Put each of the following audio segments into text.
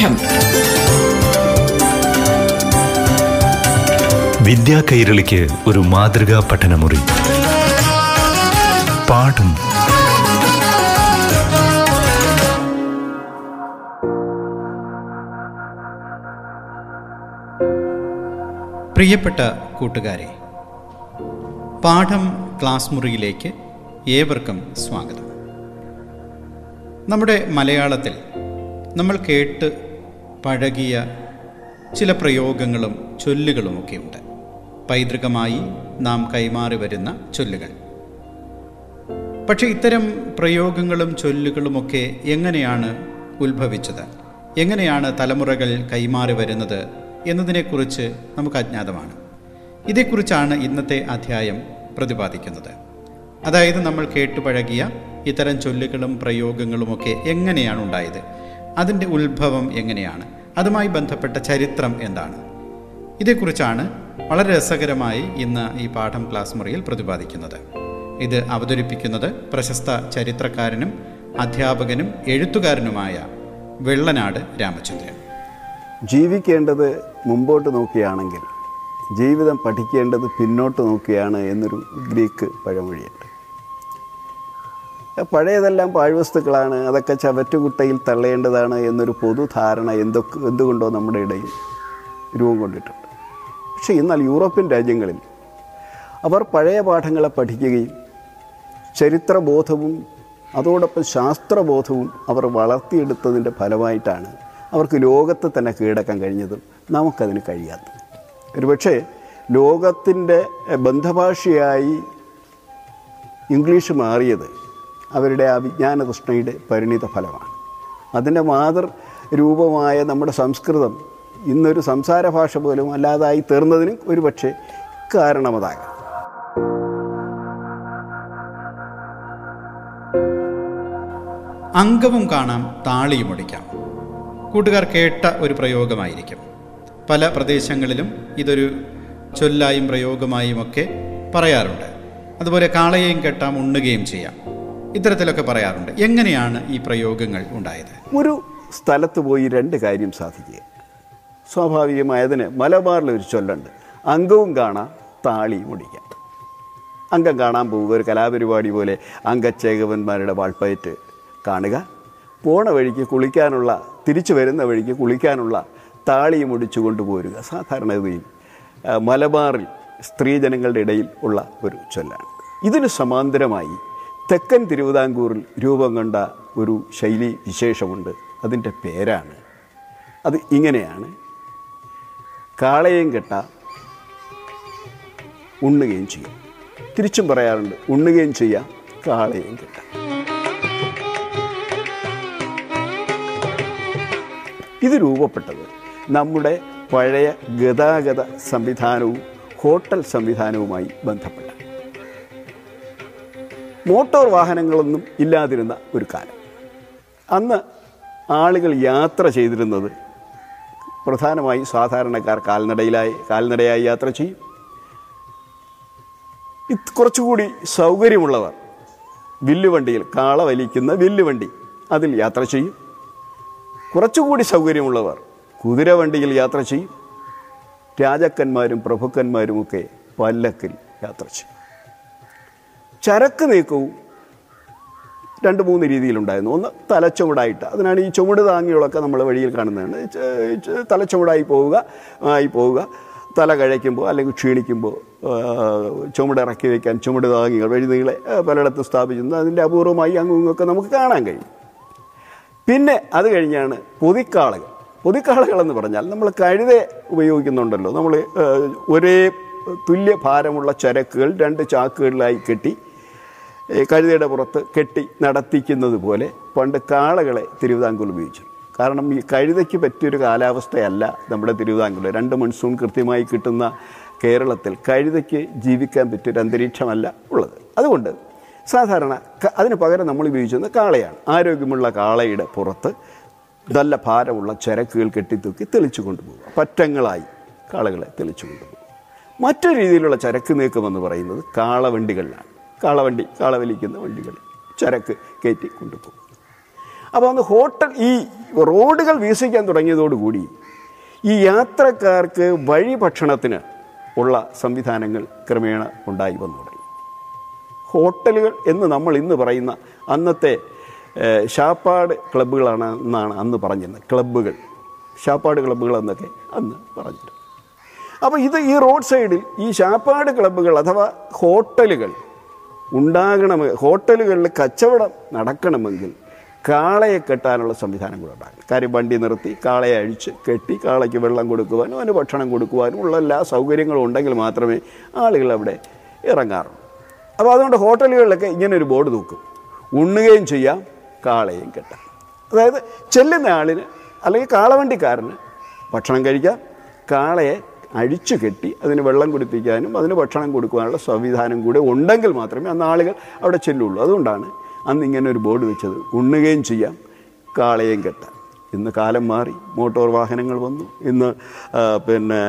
പാഠം വിദ്യാ കൈരളിക്ക് ഒരു മാതൃകാ പഠനമുറി. പാഠം. പ്രിയപ്പെട്ട കൂട്ടുകാരെ പാഠം ക്ലാസ് മുറിയിലേക്ക് ഏവർക്കും സ്വാഗതം. നമ്മുടെ മലയാളത്തിൽ നമ്മൾ കേട്ട് പഴകിയ ചില പ്രയോഗങ്ങളും ചൊല്ലുകളുമൊക്കെയുണ്ട് പൈതൃകമായി നാം കൈമാറി വരുന്ന ചൊല്ലുകൾ. പക്ഷേ ഇത്തരം പ്രയോഗങ്ങളും ചൊല്ലുകളുമൊക്കെ എങ്ങനെയാണ് ഉത്ഭവിച്ചത്? എങ്ങനെയാണ് തലമുറകൾ കൈമാറി വരുന്നത് എന്നതിനെക്കുറിച്ച് നമുക്ക് അജ്ഞാതമാണ്. ഇതേക്കുറിച്ചാണ് ഇന്നത്തെ അധ്യായം പ്രതിപാദിക്കുന്നത്. അതായത് നമ്മൾ കേട്ടുപഴകിയ ഇത്തരം ചൊല്ലുകളും പ്രയോഗങ്ങളുമൊക്കെ എങ്ങനെയാണ് ഉണ്ടായത്? അതിന്റെ ഉത്ഭവം എങ്ങനെയാണ്? അതുമായി ബന്ധപ്പെട്ട ചരിത്രം എന്താണ്? ഇതേക്കുറിച്ചാണ് വളരെ രസകരമായി ഇന്ന് ഈ പാഠം ക്ലാസ് മുറിയിൽ പ്രതിപാദിക്കുന്നത്. ഇത് അവതരിപ്പിക്കുന്നത് പ്രശസ്ത ചരിത്രകാരനും അധ്യാപകനും എഴുത്തുകാരനുമായ വെള്ളനാട് രാമചന്ദ്രൻ. ജീവിക്കേണ്ടത് മുമ്പോട്ട് നോക്കിയാണെങ്കിൽ ജീവിതം പഠിക്കേണ്ടത് പിന്നോട്ട് നോക്കിയാണ് എന്നൊരു ഗ്രീക്ക് പഴമൊഴിയുണ്ട് പഴയതെല്ലാം പാഴ്വസ്തുക്കളാണ്. അതൊക്കെ ചവറ്റുകുട്ടയിൽ തള്ളേണ്ടതാണ് എന്നൊരു പൊതുധാരണ എന്തൊക്കെ എന്തുകൊണ്ടോ നമ്മുടെ ഇടയിൽ രൂപം കൊണ്ടിട്ടുണ്ട്. പക്ഷേ എന്നാൽ യൂറോപ്യൻ രാജ്യങ്ങളിൽ അവർ പഴയ പാഠങ്ങളെ പഠിക്കുകയും ചരിത്രബോധവും അതോടൊപ്പം ശാസ്ത്രബോധവും അവർ വളർത്തിയെടുത്തതിന്റെ ഫലമായിട്ടാണ് അവർക്ക് ലോകത്ത് തന്നെ കീഴടക്കാൻ കഴിഞ്ഞതും. നമുക്കതിന് കഴിയാത്തത് ഒരുപക്ഷെ ലോകത്തിന്റെ ബന്ധഭാഷയായി ഇംഗ്ലീഷ് മാറിയത് അവരുടെ ആ പരിണിത ഫലമാണ്. അതിന്റെ മാതൃ രൂപമായ നമ്മുടെ സംസ്കൃതം ഇന്നൊരു സംസാര ഭാഷ പോലും അല്ലാതായി തീർന്നതിനും ഒരുപക്ഷെ കാരണമതാകാം അംഗവും കാണാം താളിയും ഒടിക്കാം. കൂട്ടുകാർ കേട്ട ഒരു പ്രയോഗമായിരിക്കും. പല പ്രദേശങ്ങളിലും ഇതൊരു ചൊല്ലായും പ്രയോഗമായും ഒക്കെ പറയാറുണ്ട്. അതുപോലെ കാളയെയും കെട്ടാം ഉണ്ണുകയും ചെയ്യാം. ഇത്തരത്തിലൊക്കെ പറയാറുണ്ട്. എങ്ങനെയാണ് ഈ പ്രയോഗങ്ങൾ ഉണ്ടായത്? ഒരു സ്ഥലത്ത് പോയി രണ്ട് കാര്യം സാധിക്കുക. സ്വാഭാവികമായതിന് മലബാറിൽ ഒരു ചൊല്ലുണ്ട്. അംഗവും കാണാം താളിയും ഒടിക്കാം. അംഗം കാണാൻ പോവുക ഒരു കലാപരിപാടി പോലെ അംഗച്ചേകവന്മാരുടെ വാൾപ്പയറ്റ് കാണുക. പോണ വഴിക്ക് കുളിക്കാനുള്ള തിരിച്ചു വരുന്ന വഴിക്ക് കുളിക്കാനുള്ള താളിയും ഒടിച്ചു കൊണ്ടുപോരുക സാധാരണഗതിയിൽ മലബാറിൽ സ്ത്രീജനങ്ങളുടെ ഇടയിൽ ഉള്ള ഒരു ചൊല്ലാണ്. ഇതിന് സമാന്തരമായി തെക്കൻ തിരുവിതാംകൂറിൽ രൂപം കണ്ട ഒരു ശൈലി വിശേഷമുണ്ട്. അതിന്റെ പേരാണ്. അത് ഇങ്ങനെയാണ്. കാളയും കെട്ട ഉണ്ണുകയും ചെയ്യും. തിരിച്ചും പറയാറുണ്ട് ഉണ്ണുകയും ചെയ്യാം കാളയും കെട്ട. ഇത് രൂപപ്പെട്ടത് നമ്മുടെ പഴയ ഗതാഗത സംവിധാനവും ഹോട്ടൽ സംവിധാനവുമായി ബന്ധപ്പെട്ട മോട്ടോർ വാഹനങ്ങളൊന്നും ഇല്ലാതിരുന്ന ഒരു കാലം. അന്ന് ആളുകൾ യാത്ര ചെയ്തിരുന്നത് പ്രധാനമായും സാധാരണക്കാർ കാൽനടയിലായി കാൽനടയായി യാത്ര ചെയ്യും. കുറച്ചുകൂടി സൗകര്യമുള്ളവർ വില്ലുവണ്ടിയിൽ കാള വലിക്കുന്ന വില്ലുവണ്ടി അതിൽ യാത്ര ചെയ്യും. കുറച്ചുകൂടി സൗകര്യമുള്ളവർ കുതിരവണ്ടിയിൽ യാത്ര ചെയ്യും. രാജാക്കന്മാരും പ്രഭുക്കന്മാരുമൊക്കെ പല്ലക്കിൽ യാത്ര ചെയ്യും. ചരക്ക് നീക്കവും രണ്ട് മൂന്ന് രീതിയിലുണ്ടായിരുന്നു. ഒന്ന് തലച്ചുവടായിട്ട് അതിനാണ് ഈ ചുമട് താങ്ങികളൊക്കെ നമ്മൾ വഴിയിൽ കാണുന്നതാണ്. ച- പോവുക ആയി പോവുക. തല കഴിക്കുമ്പോൾ അല്ലെങ്കിൽ ക്ഷീണിക്കുമ്പോൾ ചുമടിറക്കി വയ്ക്കാൻ ചുമട് താങ്ങികൾ വഴി നീളെ ആ, പലയിടത്തും സ്ഥാപിച്ചിരുന്നു അതിന്റെ അപൂർവമായി അങ്ങും ഇങ്ങുമൊക്കെ നമുക്ക് കാണാൻ കഴിയും. പിന്നെ അത് കഴിഞ്ഞാണ് പൊതിക്കാളകൾ. എന്ന് പറഞ്ഞാൽ നമ്മൾ കഴുത ഉപയോഗിക്കുന്നുണ്ടല്ലോ. നമ്മൾ ഒരേ തുല്യ ഭാരമുള്ള ചരക്കുകൾ രണ്ട് ചാക്കുകളിലായി കെട്ടി കഴുതയുടെ പുറത്ത് കെട്ടി നടത്തിക്കുന്നത് പോലെ പണ്ട് കാളകളെ തിരുവിതാംകൂർ ഉപയോഗിച്ചു. കാരണം ഈ കഴുതയ്ക്ക് പറ്റിയൊരു കാലാവസ്ഥയല്ല നമ്മുടെ തിരുവിതാംകൂർ. രണ്ട് മൺസൂൺ കൃത്യമായി കിട്ടുന്ന കേരളത്തിൽ കഴുതയ്ക്ക് ജീവിക്കാൻ പറ്റിയൊരു അന്തരീക്ഷമല്ല ഉള്ളത്. അതുകൊണ്ട് സാധാരണ അതിന് പകരം നമ്മൾ ഉപയോഗിച്ചിരുന്നത് കാളയാണ്. ആരോഗ്യമുള്ള കാളയുടെ പുറത്ത് നല്ല ഭാരമുള്ള ചരക്കുകൾ കെട്ടിത്തൂക്കി തെളിച്ചു കൊണ്ടുപോകുക പറ്റങ്ങളായി കാളകളെ തെളിച്ചു കൊണ്ടുപോകും മറ്റൊരു രീതിയിലുള്ള ചരക്ക് നീക്കം എന്ന് പറയുന്നത് കാളവണ്ടികളിലാണ്. കാളവണ്ടി കാളവലിക്കുന്ന വണ്ടികൾ ചരക്ക് കയറ്റി കൊണ്ടുപോകും. അപ്പോൾ അന്ന് ഹോട്ടൽ ഈ റോഡുകൾ വീസിക്കാൻ തുടങ്ങിയതോടുകൂടി ഈ യാത്രക്കാർക്ക് വഴി ഭക്ഷണത്തിന് ഉള്ള സംവിധാനങ്ങൾ ക്രമേണ ഉണ്ടായി വന്നു തുടങ്ങി. ഹോട്ടലുകൾ എന്ന് നമ്മൾ ഇന്ന് പറയുന്ന അന്നത്തെ ഷാപ്പാട് ക്ലബ്ബുകളാണ് എന്നാണ് അന്ന് പറഞ്ഞിരുന്നത്. ക്ലബ്ബുകൾ ഷാപ്പാട് ക്ലബ്ബുകൾ എന്നൊക്കെ അന്ന് പറഞ്ഞിരുന്നു. അപ്പോൾ ഇത് ഈ റോഡ് സൈഡിൽ ഈ ഷാപ്പാട് ക്ലബ്ബുകൾ അഥവാ ഹോട്ടലുകൾ ഉണ്ടാകണം. ഹോട്ടലുകളിൽ കച്ചവടം നടക്കണമെങ്കിൽ കാളയെ കെട്ടാനുള്ള സംവിധാനം കൂടെ ഉണ്ടാകും കാര്യം വണ്ടി നിർത്തി കാളയെ അഴിച്ച് കെട്ടി കാളയ്ക്ക് വെള്ളം കൊടുക്കുവാനും അതിന് ഭക്ഷണം കൊടുക്കുവാനും ഉള്ള എല്ലാ സൗകര്യങ്ങളും ഉണ്ടെങ്കിൽ മാത്രമേ ആളുകൾ അവിടെ ഇറങ്ങാറുള്ളൂ. അപ്പോൾ അതുകൊണ്ട് ഹോട്ടലുകളിലൊക്കെ ഇങ്ങനെ ഒരു ബോർഡ് തൂക്കും. ഉണ്ണുകയും ചെയ്യാം കാളയും കെട്ടാം. അതായത് ചെല്ലുന്ന ആളിന് അല്ലെങ്കിൽ കാളവണ്ടിക്കാരന് ഭക്ഷണം കഴിക്കാം കാളയെ അഴിച്ചു കെട്ടി അതിന് വെള്ളം കുടിപ്പിക്കാനും അതിന് ഭക്ഷണം കൊടുക്കുവാനുള്ള സംവിധാനം കൂടെ ഉണ്ടെങ്കിൽ മാത്രമേ അന്ന് ആളുകൾ അവിടെ ചെല്ലുള്ളൂ. അതുകൊണ്ടാണ് അന്ന് ഇങ്ങനെ ഒരു ബോർഡ് വെച്ചത്. ഉണ്ണുകയും ചെയ്യാം കാളയും കെട്ടാം. ഇന്ന് കാലം മാറി മോട്ടോർ വാഹനങ്ങൾ വന്നു. ഇന്ന് പിന്നെ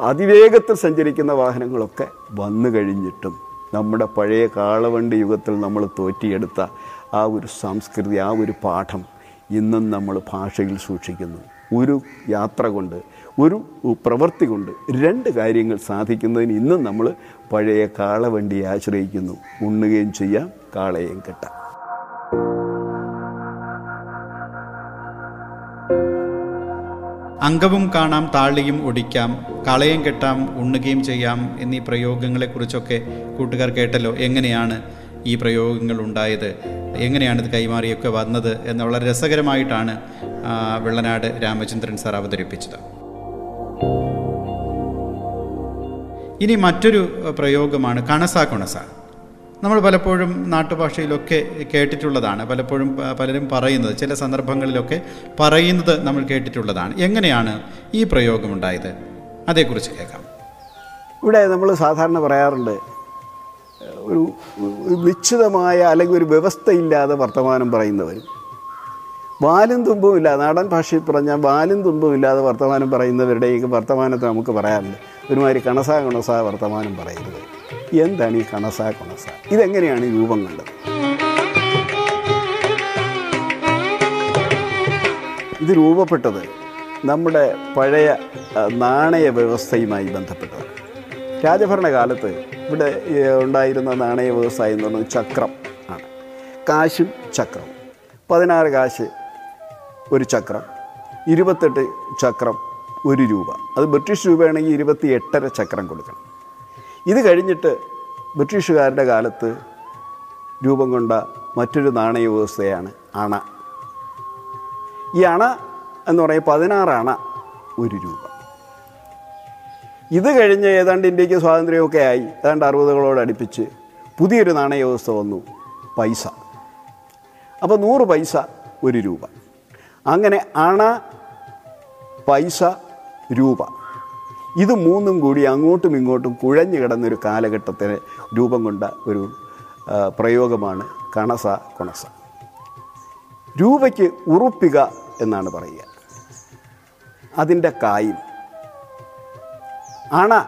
അതിവേഗത്തിൽ സഞ്ചരിക്കുന്ന വാഹനങ്ങളൊക്കെ വന്നു കഴിഞ്ഞിട്ടും നമ്മുടെ പഴയ കാളവണ്ടി യുഗത്തിൽ നമ്മൾ തോറ്റിയെടുത്ത ആ ഒരു സംസ്കൃതി ആ ഒരു പാഠം ഇന്നും നമ്മൾ ഭാഷയിൽ സൂക്ഷിക്കുന്നു. ഒരു യാത്ര കൊണ്ട് ഒരു പ്രവൃത്തി കൊണ്ട് രണ്ട് കാര്യങ്ങൾ സാധിക്കുന്നതിന് ഇന്നും നമ്മൾ പഴയ കാളവണ്ടിയെ ആശ്രയിക്കുന്നു. ഉണ്ണുകയും ചെയ്യാം കാളയും കെട്ടാം. അംഗവും കാണാം താളിയും ഒടിക്കാം കളയും കെട്ടാം ഉണ്ണുകയും ചെയ്യാം എന്നീ പ്രയോഗങ്ങളെക്കുറിച്ചൊക്കെ കൂട്ടുകാർ കേട്ടല്ലോ. എങ്ങനെയാണ് ഈ പ്രയോഗങ്ങൾ ഉണ്ടായത്? എങ്ങനെയാണിത് കൈമാറിയൊക്കെ വന്നത്? എന്ന് വളരെ രസകരമായിട്ടാണ് വെള്ളനാട് രാമചന്ദ്രൻ സാർ അവതരിപ്പിച്ചത്. ഇനി മറ്റൊരു പ്രയോഗമാണ് കണസ കുണസ നമ്മൾ പലപ്പോഴും നാട്ടുഭാഷയിലൊക്കെ കേട്ടിട്ടുള്ളതാണ്. പലപ്പോഴും പലരും പറയുന്നത് ചില സന്ദർഭങ്ങളിലൊക്കെ പറയുന്നത് നമ്മൾ കേട്ടിട്ടുള്ളതാണ്. എങ്ങനെയാണ് ഈ പ്രയോഗം ഉണ്ടായത് അതേക്കുറിച്ച് കേൾക്കാം. ഇവിടെ നമ്മൾ സാധാരണ പറയാറുണ്ട് ഒരു നിശ്ചിതമായ അല്ലെങ്കിൽ ഒരു വ്യവസ്ഥയില്ലാതെ വർത്തമാനം പറയുന്നവരും വാലും തുമ്പും ഇല്ലാതെ നാടൻ ഭാഷയിൽ പറഞ്ഞാൽ വാലും തുമ്പും ഇല്ലാതെ വർത്തമാനം ഈ വർത്തമാനത്തെ നമുക്ക് പറയാറുണ്ട്. ഒരുമാതിരി കണസ കണസ വർത്തമാനം പറയരുത്. എന്താണ് ഈ കണസ കണസ? ഇതെങ്ങനെയാണ് രൂപം കണ്ടത്? ഇത് രൂപപ്പെട്ടത് നമ്മുടെ പഴയ നാണയ വ്യവസ്ഥയുമായി ബന്ധപ്പെട്ടതാണ്. രാജഭരണകാലത്ത് ഇവിടെ ഉണ്ടായിരുന്ന നാണയ വ്യവസായം എന്ന് പറയുന്നത് ചക്രം ആണ്. കാശും ചക്രം. പതിനാറ് കാശ് ഒരു ചക്രം. ഇരുപത്തെട്ട് ചക്രം ഒരു രൂപ. അത് ബ്രിട്ടീഷ് രൂപയാണെങ്കിൽ ഇരുപത്തി എട്ടര ചക്രം കൊടുക്കണം. ഇത് കഴിഞ്ഞിട്ട് ബ്രിട്ടീഷുകാരുടെ കാലത്ത് രൂപം കൊണ്ട മറ്റൊരു നാണയ വ്യവസ്ഥയാണ് അണ. ഈ അണ എന്ന് പറയുന്നത് പതിനാറ് അണ ഒരു രൂപ. ഇത് കഴിഞ്ഞ് ഏതാണ്ട് ഇന്ത്യയ്ക്ക് സ്വാതന്ത്ര്യമൊക്കെ ആയി. ഏതാണ്ട് അറുപതുകളോട് അടുപ്പിച്ച് പുതിയൊരു നാണയ വ്യവസ്ഥ വന്നു. പൈസ. അപ്പോൾ നൂറ് പൈസ ഒരു രൂപ. അങ്ങനെ അണ പൈസ രൂപ. ഇത് മൂന്നും കൂടി അങ്ങോട്ടും ഇങ്ങോട്ടും കുഴഞ്ഞു കിടന്നൊരു കാലഘട്ടത്തിന് രൂപം കൊണ്ട ഒരു പ്രയോഗമാണ് കണസ കൊണസ. രൂപയ്ക്ക് ഉറുപ്പിക എന്നാണ് പറയുക. അതിന്റെ കായും. അണ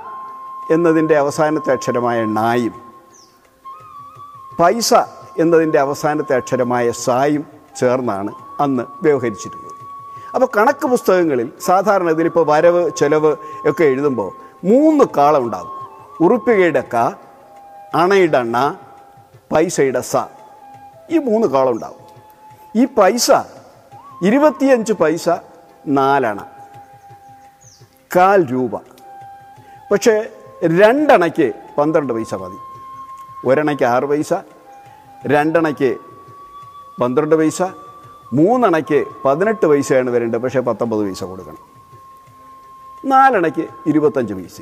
എന്നതിന്റെ അവസാനത്തെ അക്ഷരമായ നായും പൈസ എന്നതിന്റെ അവസാനത്തെ അക്ഷരമായ സായും ചേർന്നാണ് അന്ന് വ്യവഹരിച്ചിരുന്നത്. അപ്പോൾ കണക്ക് പുസ്തകങ്ങളിൽ സാധാരണ ഇതിലിപ്പോൾ വരവ് ചെലവ് ഒക്കെ എഴുതുമ്പോൾ മൂന്ന് കാളം ഉണ്ടാകും. ഉറുപ്പികയുടെ ക അണയുടെ അണ പൈസയുടെ സ. ഈ മൂന്ന് കാളം ഉണ്ടാകും. ഈ പൈസ ഇരുപത്തിയഞ്ച് പൈസ നാലണ കാൽ രൂപ. പക്ഷേ രണ്ടണയ്ക്ക് പന്ത്രണ്ട് പൈസ മതി. ഒരണയ്ക്ക് ആറ് പൈസ രണ്ടണയ്ക്ക് പന്ത്രണ്ട് പൈസ മൂന്നണയ്ക്ക് പതിനെട്ട് പൈസയാണ് വരേണ്ടത്. പക്ഷേ പത്തൊമ്പത് പൈസ കൊടുക്കണം. നാലണയ്ക്ക് ഇരുപത്തഞ്ച് പൈസ.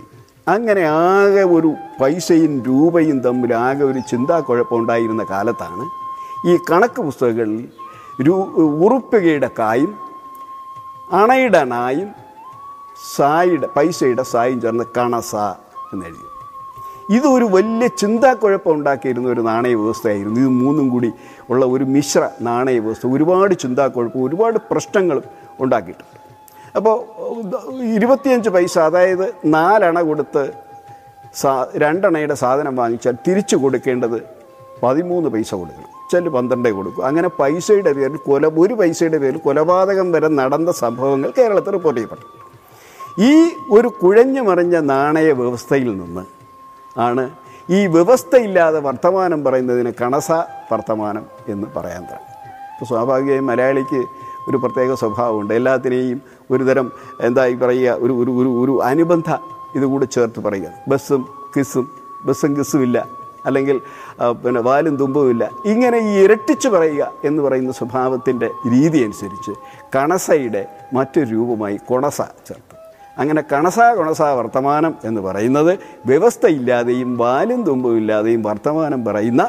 അങ്ങനെ ആകെ ഒരു പൈസയും രൂപയും തമ്മിൽ ആകെ ഒരു ചിന്താക്കുഴപ്പമുണ്ടായിരുന്ന കാലത്താണ് ഈ കണക്ക് പുസ്തകങ്ങളിൽ രൂ ഉറുപ്പികയുടെ കായും അണയുടെ നായും സായുടെ പൈസയുടെ സായും ചേർന്ന് കണസ എന്നെഴുതി ഇതൊരു വലിയ ചിന്താക്കുഴപ്പം ഉണ്ടാക്കിയിരുന്ന ഒരു നാണയ വ്യവസ്ഥയായിരുന്നു. ഇത് മൂന്നും കൂടി ഉള്ള ഒരു മിശ്ര നാണയ വ്യവസ്ഥ. ഒരുപാട് ചിന്താക്കുഴപ്പം ഒരുപാട് പ്രശ്നങ്ങളും ഉണ്ടാക്കിയിട്ടുണ്ട്. അപ്പോൾ ഇരുപത്തിയഞ്ച് പൈസ അതായത് നാലണ കൊടുത്ത് സാ രണ്ടണയുടെ സാധനം വാങ്ങിച്ചാൽ തിരിച്ചു കൊടുക്കേണ്ടത് പതിമൂന്ന് പൈസ കൊടുക്കണം. ചില പന്ത്രണ്ടേ കൊടുക്കും. അങ്ങനെ പൈസയുടെ പേരിൽ കൊല ഒരു പൈസയുടെ പേരിൽ കൊലപാതകം വരെ നടന്ന സംഭവങ്ങൾ കേരളത്തിൽ റിപ്പോർട്ട് ചെയ്യപ്പെട്ടു. ഈ ഒരു കുഴഞ്ഞു മറിഞ്ഞ നാണയ വ്യവസ്ഥയിൽ നിന്ന് ആണ് ഈ വ്യവസ്ഥയില്ലാതെ വർത്തമാനം പറയുന്നതിന് കണസ വർത്തമാനം എന്ന് പറയാൻ തരാം ഇപ്പോൾ സ്വാഭാവികമായും മലയാളിക്ക് ഒരു പ്രത്യേക സ്വഭാവമുണ്ട്. എല്ലാത്തിനെയും ഒരുതരം എന്താ ഈ പറയുക ഒരു ഒരു ഒരു ഒരു അനുബന്ധ ഇതുകൂടി ചേർത്ത് പറയുക. ബസ്സും കിസ്സും ബസ്സും കിസ്സും ഇല്ല. അല്ലെങ്കിൽ പിന്നെ വാലും തുമ്പുമില്ല ഇങ്ങനെ ഈ ഇരട്ടിച്ച് പറയുക എന്ന് പറയുന്ന സ്വഭാവത്തിന്റെ രീതി അനുസരിച്ച് കണസയുടെ മറ്റൊരു രൂപമായി കൊണസ ചേർത്തു അങ്ങനെ കണസാ കണസാ വർത്തമാനം എന്ന് പറയുന്നത് വ്യവസ്ഥയില്ലാതെയും വാലും തുമ്പും ഇല്ലാതെയും വർത്തമാനം പറയുന്ന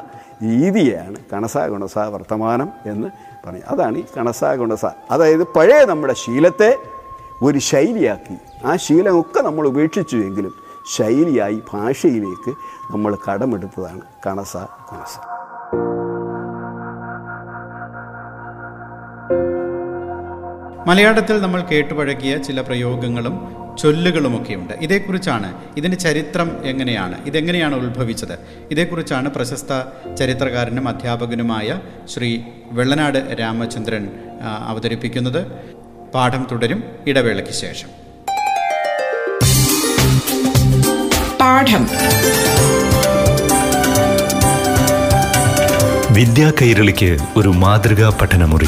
രീതിയാണ് കണസാ കണസാ വർത്തമാനം എന്ന് പറയും അതാണ് ഈ കണസ ഗുണസ അതായത് പഴയ നമ്മുടെ ശീലത്തെ ഒരു ശൈലിയാക്കി. ആ ശീലമൊക്കെ നമ്മൾ ഉപേക്ഷിച്ചു എങ്കിലും ശൈലിയായി ഭാഷയിലേക്ക് നമ്മൾ കടമെടുത്തതാണ് കണസ ഗുണസ മലയാളത്തിൽ നമ്മൾ കേട്ടുപഴകിയ ചില പ്രയോഗങ്ങളും ചൊല്ലുകളുമൊക്കെയുണ്ട്. ഇതേക്കുറിച്ചാണ് ഇതിന്റെ ചരിത്രം എങ്ങനെയാണ് ഇതെങ്ങനെയാണ് ഉത്ഭവിച്ചത്. ഇതേക്കുറിച്ചാണ് പ്രശസ്ത ചരിത്രകാരനും അധ്യാപകനുമായ ശ്രീ വെള്ളനാട് രാമചന്ദ്രൻ അവതരിപ്പിക്കുന്നത്. പാഠം തുടരും ഇടവേളയ്ക്ക് ശേഷം. പാഠം. വിദ്യാ കൈരളിക്ക് ഒരു മാതൃകാ പഠനമുറി.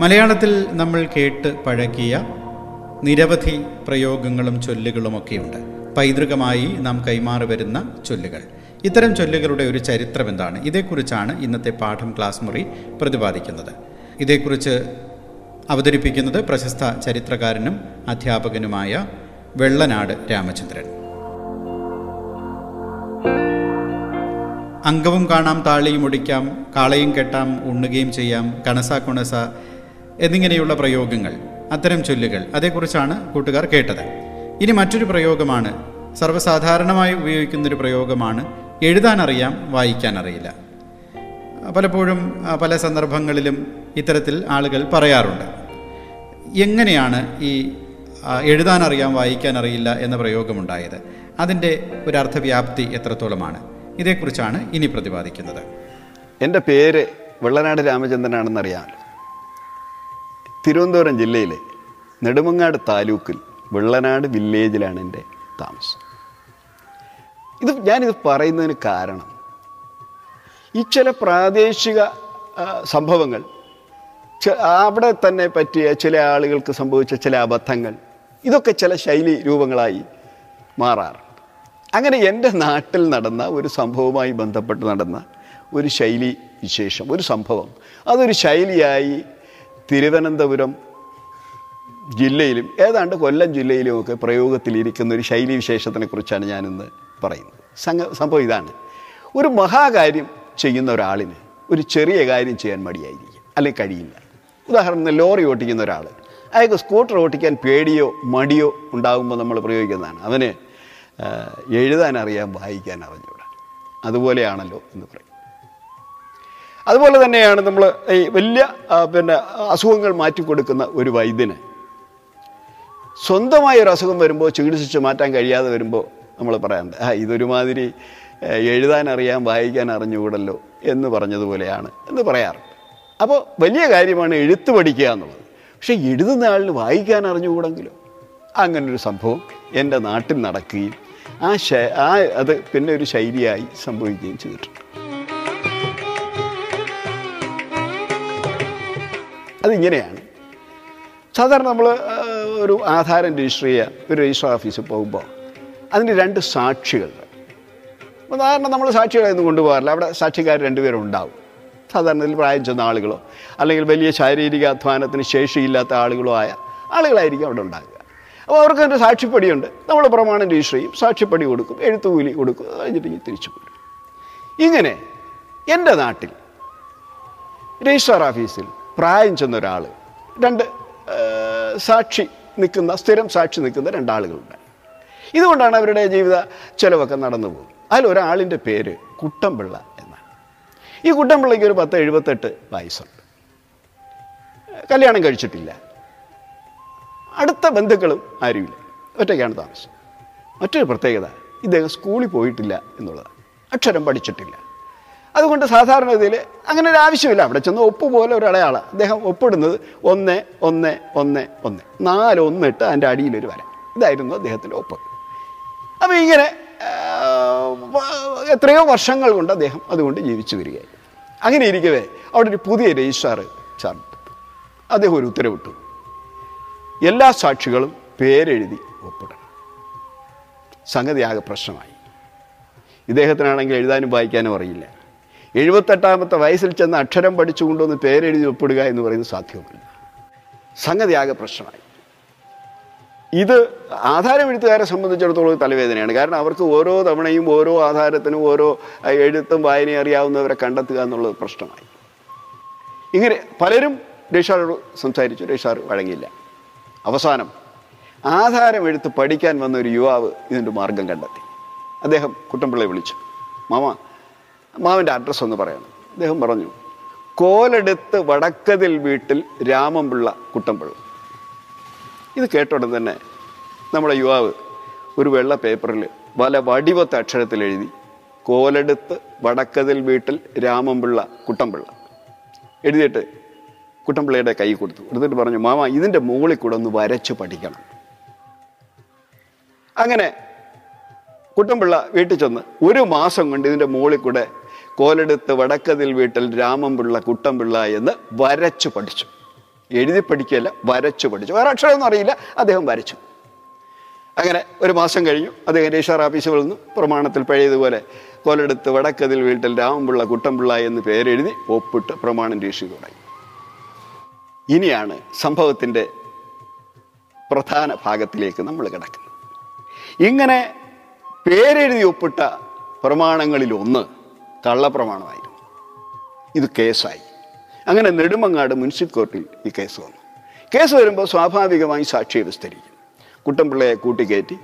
മലയാളത്തിൽ നമ്മൾ കേട്ട് പഴകിയ നിരവധി പ്രയോഗങ്ങളും ചൊല്ലുകളും ചൊല്ലുകളുമൊക്കെയുണ്ട് പൈതൃകമായി നാം കൈമാറി വരുന്ന ചൊല്ലുകൾ. ഇത്തരം ചൊല്ലുകളുടെ ഒരു ചരിത്രം എന്താണ്? ഇതേക്കുറിച്ചാണ് ഇന്നത്തെ പാഠം ക്ലാസ് മുറി പ്രതിപാദിക്കുന്നത്. ഇതേക്കുറിച്ച് അവതരിപ്പിക്കുന്നത് പ്രശസ്ത ചരിത്രകാരനും അധ്യാപകനുമായ വെള്ളനാട് രാമചന്ദ്രൻ. അംഗവും കാണാം താളിയും ഒടിക്കാം കാളയും കെട്ടാം ഉണ്ണുകയും ചെയ്യാം കണസ കുണസ എന്നിങ്ങനെയുള്ള പ്രയോഗങ്ങൾ അത്തരം ചൊല്ലുകൾ അതേക്കുറിച്ചാണ് കൂട്ടുകാർ കേട്ടത്. ഇനി മറ്റൊരു പ്രയോഗമാണ് സർവസാധാരണമായി ഉപയോഗിക്കുന്നൊരു പ്രയോഗമാണ് എഴുതാനറിയാം വായിക്കാനറിയില്ല. പലപ്പോഴും പല സന്ദർഭങ്ങളിലും ഇത്തരത്തിൽ ആളുകൾ പറയാറുണ്ട്. എങ്ങനെയാണ് ഈ എഴുതാനറിയാം വായിക്കാനറിയില്ല എന്ന പ്രയോഗമുണ്ടായത്? അതിന്റെ ഒരു അർത്ഥവ്യാപ്തി എത്രത്തോളമാണ്? ഇതേക്കുറിച്ചാണ് ഇനി പ്രതിപാദിക്കുന്നത്. എന്റെ പേര് വെള്ളനാട് രാമചന്ദ്രനാണെന്നറിയാമല്ലോ. തിരുവനന്തപുരം ജില്ലയിലെ നെടുമങ്ങാട് താലൂക്കിൽ വെള്ളനാട് വില്ലേജിലാണ് എന്റെ താമസം. ഇത് ഞാനിത് പറയുന്നതിന് കാരണം ഈ ചില പ്രാദേശിക സംഭവങ്ങൾ അവിടെ തന്നെ പറ്റിയ ചില ആളുകൾക്ക് സംഭവിച്ച ചില അബദ്ധങ്ങൾ ഇതൊക്കെ ചില ശൈലി രൂപങ്ങളായി മാറാറുണ്ട് അങ്ങനെ എന്റെ നാട്ടിൽ നടന്ന ഒരു സംഭവവുമായി ബന്ധപ്പെട്ട് നടന്ന ഒരു ശൈലി വിശേഷം ഒരു സംഭവം. അതൊരു ശൈലിയായി തിരുവനന്തപുരം ജില്ലയിലും ഏതാണ്ട് കൊല്ലം ജില്ലയിലുമൊക്കെ പ്രയോഗത്തിലിരിക്കുന്ന ഒരു ശൈലി വിശേഷത്തിനെ കുറിച്ചാണ് ഞാനിന്ന് പറയുന്നത്. സംഘ സംഭവം ഇതാണ്. ഒരു മഹാകാര്യം ചെയ്യുന്ന ഒരാളിന് ഒരു ചെറിയ കാര്യം ചെയ്യാൻ മടിയായിരിക്കും അല്ലെങ്കിൽ കഴിയില്ല. ഉദാഹരണത്തിന് ലോറി ഓട്ടിക്കുന്ന ഒരാൾ അയാൾക്ക് സ്കൂട്ടർ ഓട്ടിക്കാൻ പേടിയോ മടിയോ ഉണ്ടാകുമ്പോൾ നമ്മൾ പ്രയോഗിക്കുന്നതാണ്. അവന് എഴുതാൻ അറിയാൻ വായിക്കാൻ അറിഞ്ഞൂടാ. അതുപോലെയാണല്ലോ എന്ന് പറയും. അതുപോലെ തന്നെയാണ് നമ്മൾ ഈ വലിയ പിന്നെ അസുഖങ്ങൾ മാറ്റിക്കൊടുക്കുന്ന ഒരു വൈദ്യന്. സ്വന്തമായ ഒരു അസുഖം വരുമ്പോൾ ചികിത്സിച്ച് മാറ്റാൻ കഴിയാതെ വരുമ്പോൾ നമ്മൾ പറയാറുണ്ട് ആ ഇതൊരുമാതിരി അറിയാൻ വായിക്കാൻ അറിഞ്ഞുകൂടല്ലോ എന്ന് പറഞ്ഞതുപോലെയാണ് എന്ന് പറയാറുണ്ട്. അപ്പോൾ വലിയ കാര്യമാണ് എഴുത്ത് പഠിക്കുക എന്നുള്ളത്. പക്ഷേ എഴുതുന്ന ആളിന് വായിക്കാൻ അറിഞ്ഞുകൂടെങ്കിലോ അങ്ങനൊരു സംഭവം എന്റെ നാട്ടിൽ നടക്കുകയും ആ ശ ആ അത് പിന്നെ ഒരു ശൈലിയായി സംഭവിക്കുകയും ചെയ്തിട്ടുണ്ട്. അതിങ്ങനെയാണ്. സാധാരണ നമ്മൾ ഒരു ആധാരം രജിസ്റ്റർ ചെയ്യുക ഒരു രജിസ്റ്റർ ഓഫീസിൽ പോകുമ്പോൾ അതിന് രണ്ട് സാക്ഷികൾ. സാധാരണ നമ്മൾ സാക്ഷികളൊന്നും കൊണ്ടുപോകാറില്ല. അവിടെ സാക്ഷിക്കാർ രണ്ടുപേരും ഉണ്ടാവും. സാധാരണയിൽ പ്രായം ചെന്ന ആളുകളോ അല്ലെങ്കിൽ വലിയ ശാരീരിക അധ്വാനത്തിന് ശേഷിയില്ലാത്ത ആളുകളോ ആയ ആളുകളായിരിക്കും അവിടെ ഉണ്ടാകുക അപ്പോൾ അവർക്ക് ഒരു സാക്ഷിപ്പടിയുണ്ട്. നമ്മൾ പ്രമാണം രജിസ്റ്റർ ചെയ്യും സാക്ഷിപ്പടി കൊടുക്കും എഴുത്തുകൂലി കൊടുക്കും കഴിഞ്ഞിട്ട് ഇനി തിരിച്ചു പോരും ഇങ്ങനെ എന്റെ നാട്ടിൽ രജിസ്ട്രാർ ഓഫീസിൽ പ്രായം ചെന്ന ഒരാൾ രണ്ട് സാക്ഷി നിൽക്കുന്ന സ്ഥിരം സാക്ഷി നിൽക്കുന്ന രണ്ടാളുകളുണ്ട്. ഇതുകൊണ്ടാണ് അവരുടെ ജീവിത ചെലവൊക്കെ നടന്നു പോകുന്നത്. അതിലൊരാളിന്റെ പേര് കുട്ടമ്പിള്ള എന്നാണ്. ഈ കുട്ടമ്പിള്ളയ്ക്ക് ഒരു പത്ത് എഴുപത്തെട്ട് വയസ്സുണ്ട്. കല്യാണം കഴിച്ചിട്ടില്ല. അടുത്ത ബന്ധുക്കളും ആരുമില്ല. ഒറ്റയ്ക്കാണ് താമസം. മറ്റൊരു പ്രത്യേകത ഇദ്ദേഹം സ്കൂളിൽ പോയിട്ടില്ല എന്നുള്ളതാണ്. അക്ഷരം പഠിച്ചിട്ടില്ല. അതുകൊണ്ട് സാധാരണഗതിയിൽ അങ്ങനെ ഒരു ആവശ്യമില്ല. അവിടെ ചെന്ന് ഒപ്പ് പോലെ ഒരടയാളാണ് അദ്ദേഹം ഒപ്പിടുന്നത് ഒന്ന് ഒന്ന് ഒന്ന് ഒന്ന്. നാല് ഒന്നിട്ട് അതിന്റെ അടിയിലൊരു വര. ഇതായിരുന്നു അദ്ദേഹത്തിന്റെ ഒപ്പ്. അപ്പോൾ ഇങ്ങനെ എത്രയോ വർഷങ്ങൾ കൊണ്ട് അദ്ദേഹം അതുകൊണ്ട് ജീവിച്ചു വരികയായി. അങ്ങനെ ഇരിക്കവേ അവിടെ ഒരു പുതിയ രജിസ്ട്രാർ ചാർട്ട് അദ്ദേഹം ഒരു ഉത്തരവിട്ടു. എല്ലാ സാക്ഷികളും പേരെഴുതി ഒപ്പിടണം. സംഗതി ആകെ പ്രശ്നമായി. ഇദ്ദേഹത്തിനാണെങ്കിൽ എഴുതാനും വായിക്കാനും അറിയില്ല. എഴുപത്തെട്ടാമത്തെ വയസ്സിൽ ചെന്ന് അക്ഷരം പഠിച്ചുകൊണ്ടൊന്ന് പേരെഴുതി ഒപ്പിടുക എന്ന് പറയുന്നത് സാധ്യമല്ല. സംഗതി ആകെ പ്രശ്നമായി. ഇത് ആധാരം എഴുത്തുകാരെ സംബന്ധിച്ചിടത്തോളം തലവേദനയാണ്. കാരണം അവർക്ക് ഓരോ തവണയും ഓരോ ആധാരത്തിനും ഓരോ എഴുത്തും വായനയും അറിയാവുന്നവരെ കണ്ടെത്തുക എന്നുള്ളത് പ്രശ്നമായി. ഇങ്ങനെ പലരും രക്ഷാറോട് സംസാരിച്ചു. രക്ഷാർ വഴങ്ങിയില്ല. അവസാനം ആധാരം എഴുത്ത് പഠിക്കാൻ വന്ന ഒരു യുവാവ് ഇതിന്റെ മാർഗം കണ്ടെത്തി. അദ്ദേഹം കുട്ടമ്പിള്ളയെ വിളിച്ചു. മാമ മാമന്റെ അഡ്രസ്സ് ഒന്ന് പറയണം അദ്ദേഹം പറഞ്ഞു കോലെടുത്ത് വടക്കതിൽ വീട്ടിൽ രാമൻപിള്ള കുട്ടമ്പിള്ള. ഇത് കേട്ട ഉടൻ തന്നെ നമ്മുടെ യുവാവ് ഒരു വെള്ള പേപ്പറിൽ വല വടിവത്ത അക്ഷരത്തിൽ എഴുതി കോലെടുത്ത് വടക്കതിൽ വീട്ടിൽ രാമൻപിള്ള കുട്ടമ്പിള്ള. എഴുതിയിട്ട് കുട്ടമ്പിള്ളയുടെ കൈ കൊടുത്തു. എടുത്തിട്ട് പറഞ്ഞു മാമ ഇതിന്റെ മുകളിൽ കൂടെ ഒന്ന് വരച്ച് പഠിക്കണം. അങ്ങനെ കുട്ടമ്പിള്ള വീട്ടിൽ ചെന്ന് ഒരു മാസം കൊണ്ട് ഇതിന്റെ മുകളിൽ കൂടെ കോലെടുത്ത് വടക്കതിൽ വീട്ടിൽ രാമൻപിള്ള കുട്ടമ്പിള്ള എന്ന് വരച്ചു പഠിച്ചു. എഴുതി പഠിക്കുകയല്ല വരച്ചു പഠിച്ചു. വേറെ അക്ഷരമൊന്നും അറിയില്ല അദ്ദേഹം വരച്ചു. അങ്ങനെ ഒരു മാസം കഴിഞ്ഞു അദ്ദേഹം രേഷാർ ഓഫീസിൽ വന്നു. പ്രമാണത്തിൽ പഴയതുപോലെ കോലെടുത്ത് വടക്കതിൽ വീട്ടിൽ രാമൻപിള്ള കുട്ടമ്പിള്ള എന്ന് പേരെഴുതി ഒപ്പിട്ട് പ്രമാണം രക്ഷിച്ചു തുടങ്ങി ഇനിയാണ് സംഭവത്തിന്റെ പ്രധാന ഭാഗത്തിലേക്ക് നമ്മൾ കിടക്കുന്നത്. ഇങ്ങനെ പേരെഴുതി ഒപ്പിട്ട പ്രമാണങ്ങളിൽ ഒന്ന് കള്ളപ്രമാണമായിരുന്നു. ഇത് കേസായി. അങ്ങനെ നെടുമങ്ങാട് മുനിസിപ്പൽ കോർട്ടിൽ ഈ കേസ് വന്നു. കേസ് വരുമ്പോൾ സ്വാഭാവികമായി സാക്ഷിയെ വിസ്തരിക്കും. കുട്ടമ്പിള്ളയെ കൂട്ടിക്കയറ്റി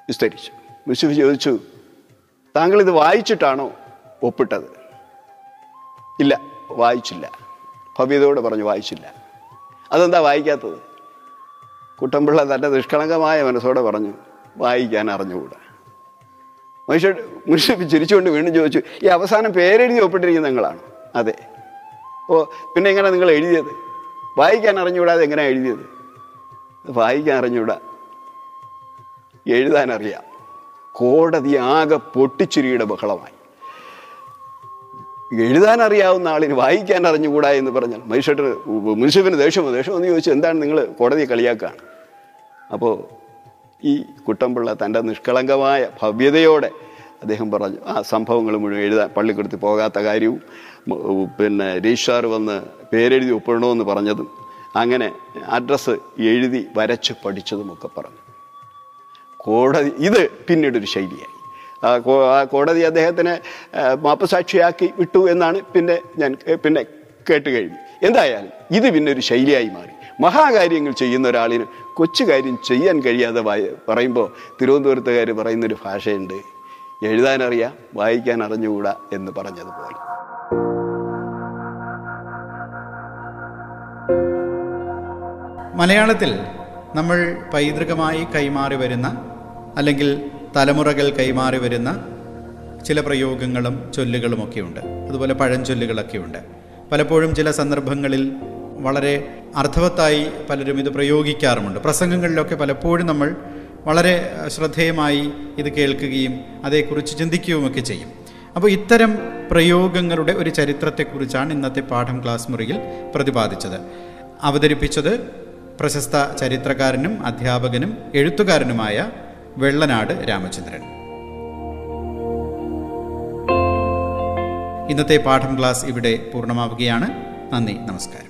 വിസ്തരിച്ചു. മുനിസിപ്പൽ ചോദിച്ചു താങ്കൾ ഇത് വായിച്ചിട്ടാണോ ഒപ്പിട്ടത്? ഇല്ല വായിച്ചില്ല. ഭവ്യതയോട് പറഞ്ഞു വായിച്ചില്ല. അതെന്താ വായിക്കാത്തത്? കുട്ടമ്പിള്ള തന്റെ നിഷ്കളങ്കമായ മനസ്സോടെ പറഞ്ഞു വായിക്കാൻ അറിഞ്ഞുകൂടാ. മനുഷ്യ മനുഷ്യ ചിരിച്ചുകൊണ്ട് വീണ്ടും ചോദിച്ചു ഈ അവസാനം പേരെഴുതി ഒപ്പിട്ടിരിക്കുന്ന നിങ്ങളാണ്? അതെ. ഓ പിന്നെ എങ്ങനെ നിങ്ങൾ എഴുതിയത്? വായിക്കാൻ അറിഞ്ഞുകൂടാതെ എങ്ങനെയാണ് എഴുതിയത്? വായിക്കാൻ അറിഞ്ഞുകൂടാ. എഴുതാൻ അറിയാം കോടതി ആകെ പൊട്ടിച്ചിരിയുടെ ബഹളമായി. എഴുതാൻ അറിയാവുന്ന ആളിന് വായിക്കാൻ അറിഞ്ഞുകൂടാ എന്ന് പറഞ്ഞാൽ മനുഷ്യട്ട് മുനിസിപ്പലിന് ദേഷ്യമോ ദേഷ്യമോ എന്ന് ചോദിച്ചു എന്താണ് നിങ്ങൾ കോടതിയെ കളിയാക്കുകയാണ് അപ്പോൾ ഈ കുട്ടമ്പിള്ള തന്റെ നിഷ്കളങ്കമായ ഭവ്യതയോടെ അദ്ദേഹം പറഞ്ഞു ആ സംഭവങ്ങൾ മുഴുവൻ എഴുതാൻ പള്ളിക്കൂടത്തിൽ പോകാത്ത കാര്യവും പിന്നെ രജിസ്ട്രാർ വന്ന് പേരെഴുതി ഒപ്പിടണമെന്ന് പറഞ്ഞതും അങ്ങനെ അഡ്രസ്സ് എഴുതി വരച്ച് പഠിച്ചതുമൊക്കെ പറഞ്ഞു. കോടതി ഇത് പിന്നീടൊരു ശൈലിയായി. ആ കോടതി അദ്ദേഹത്തിനെ മാപ്പസാക്ഷിയാക്കി വിട്ടു എന്നാണ് പിന്നെ ഞാൻ പിന്നെ കേട്ട് കഴിഞ്ഞു. എന്തായാലും ഇത് പിന്നെ ഒരു ശൈലിയായി മാറി. മഹാകാര്യങ്ങൾ ചെയ്യുന്ന ഒരാളിന് കൊച്ചു കാര്യം ചെയ്യാൻ കഴിയാതെ പറയുമ്പോൾ തിരുവനന്തപുരത്തുകാർ പറയുന്നൊരു ഭാഷയുണ്ട്. എഴുതാനറിയാം വായിക്കാൻ അറിഞ്ഞുകൂടാ എന്ന് പറഞ്ഞതുപോലെ. മലയാളത്തിൽ നമ്മൾ പൈതൃകമായി കൈമാറി വരുന്ന അല്ലെങ്കിൽ തലമുറകൾ കൈമാറി വരുന്ന ചില പ്രയോഗങ്ങളും ചൊല്ലുകളുമൊക്കെയുണ്ട്. അതുപോലെ പഴഞ്ചൊല്ലുകളൊക്കെയുണ്ട്. പലപ്പോഴും ചില സന്ദർഭങ്ങളിൽ വളരെ അർത്ഥവത്തായി പലരും ഇത് പ്രയോഗിക്കാറുമുണ്ട്. പ്രസംഗങ്ങളിലൊക്കെ പലപ്പോഴും നമ്മൾ വളരെ ശ്രദ്ധേയമായി ഇത് കേൾക്കുകയും അതേക്കുറിച്ച് ചിന്തിക്കുകയുമൊക്കെ ചെയ്യും. അപ്പോൾ ഇത്തരം പ്രയോഗങ്ങളുടെ ഒരു ചരിത്രത്തെക്കുറിച്ചാണ് ഇന്നത്തെ പാഠം ക്ലാസ് മുറിയിൽ പ്രതിപാദിച്ചത്. അവതരിപ്പിച്ചത് പ്രശസ്ത ചരിത്രകാരനും അധ്യാപകനും എഴുത്തുകാരനുമായ വെള്ളനാട് രാമചന്ദ്രൻ. ഇന്നത്തെ പാഠം ക്ലാസ് ഇവിടെ പൂർണമാവുകയാണ്. നന്ദി നമസ്കാരം.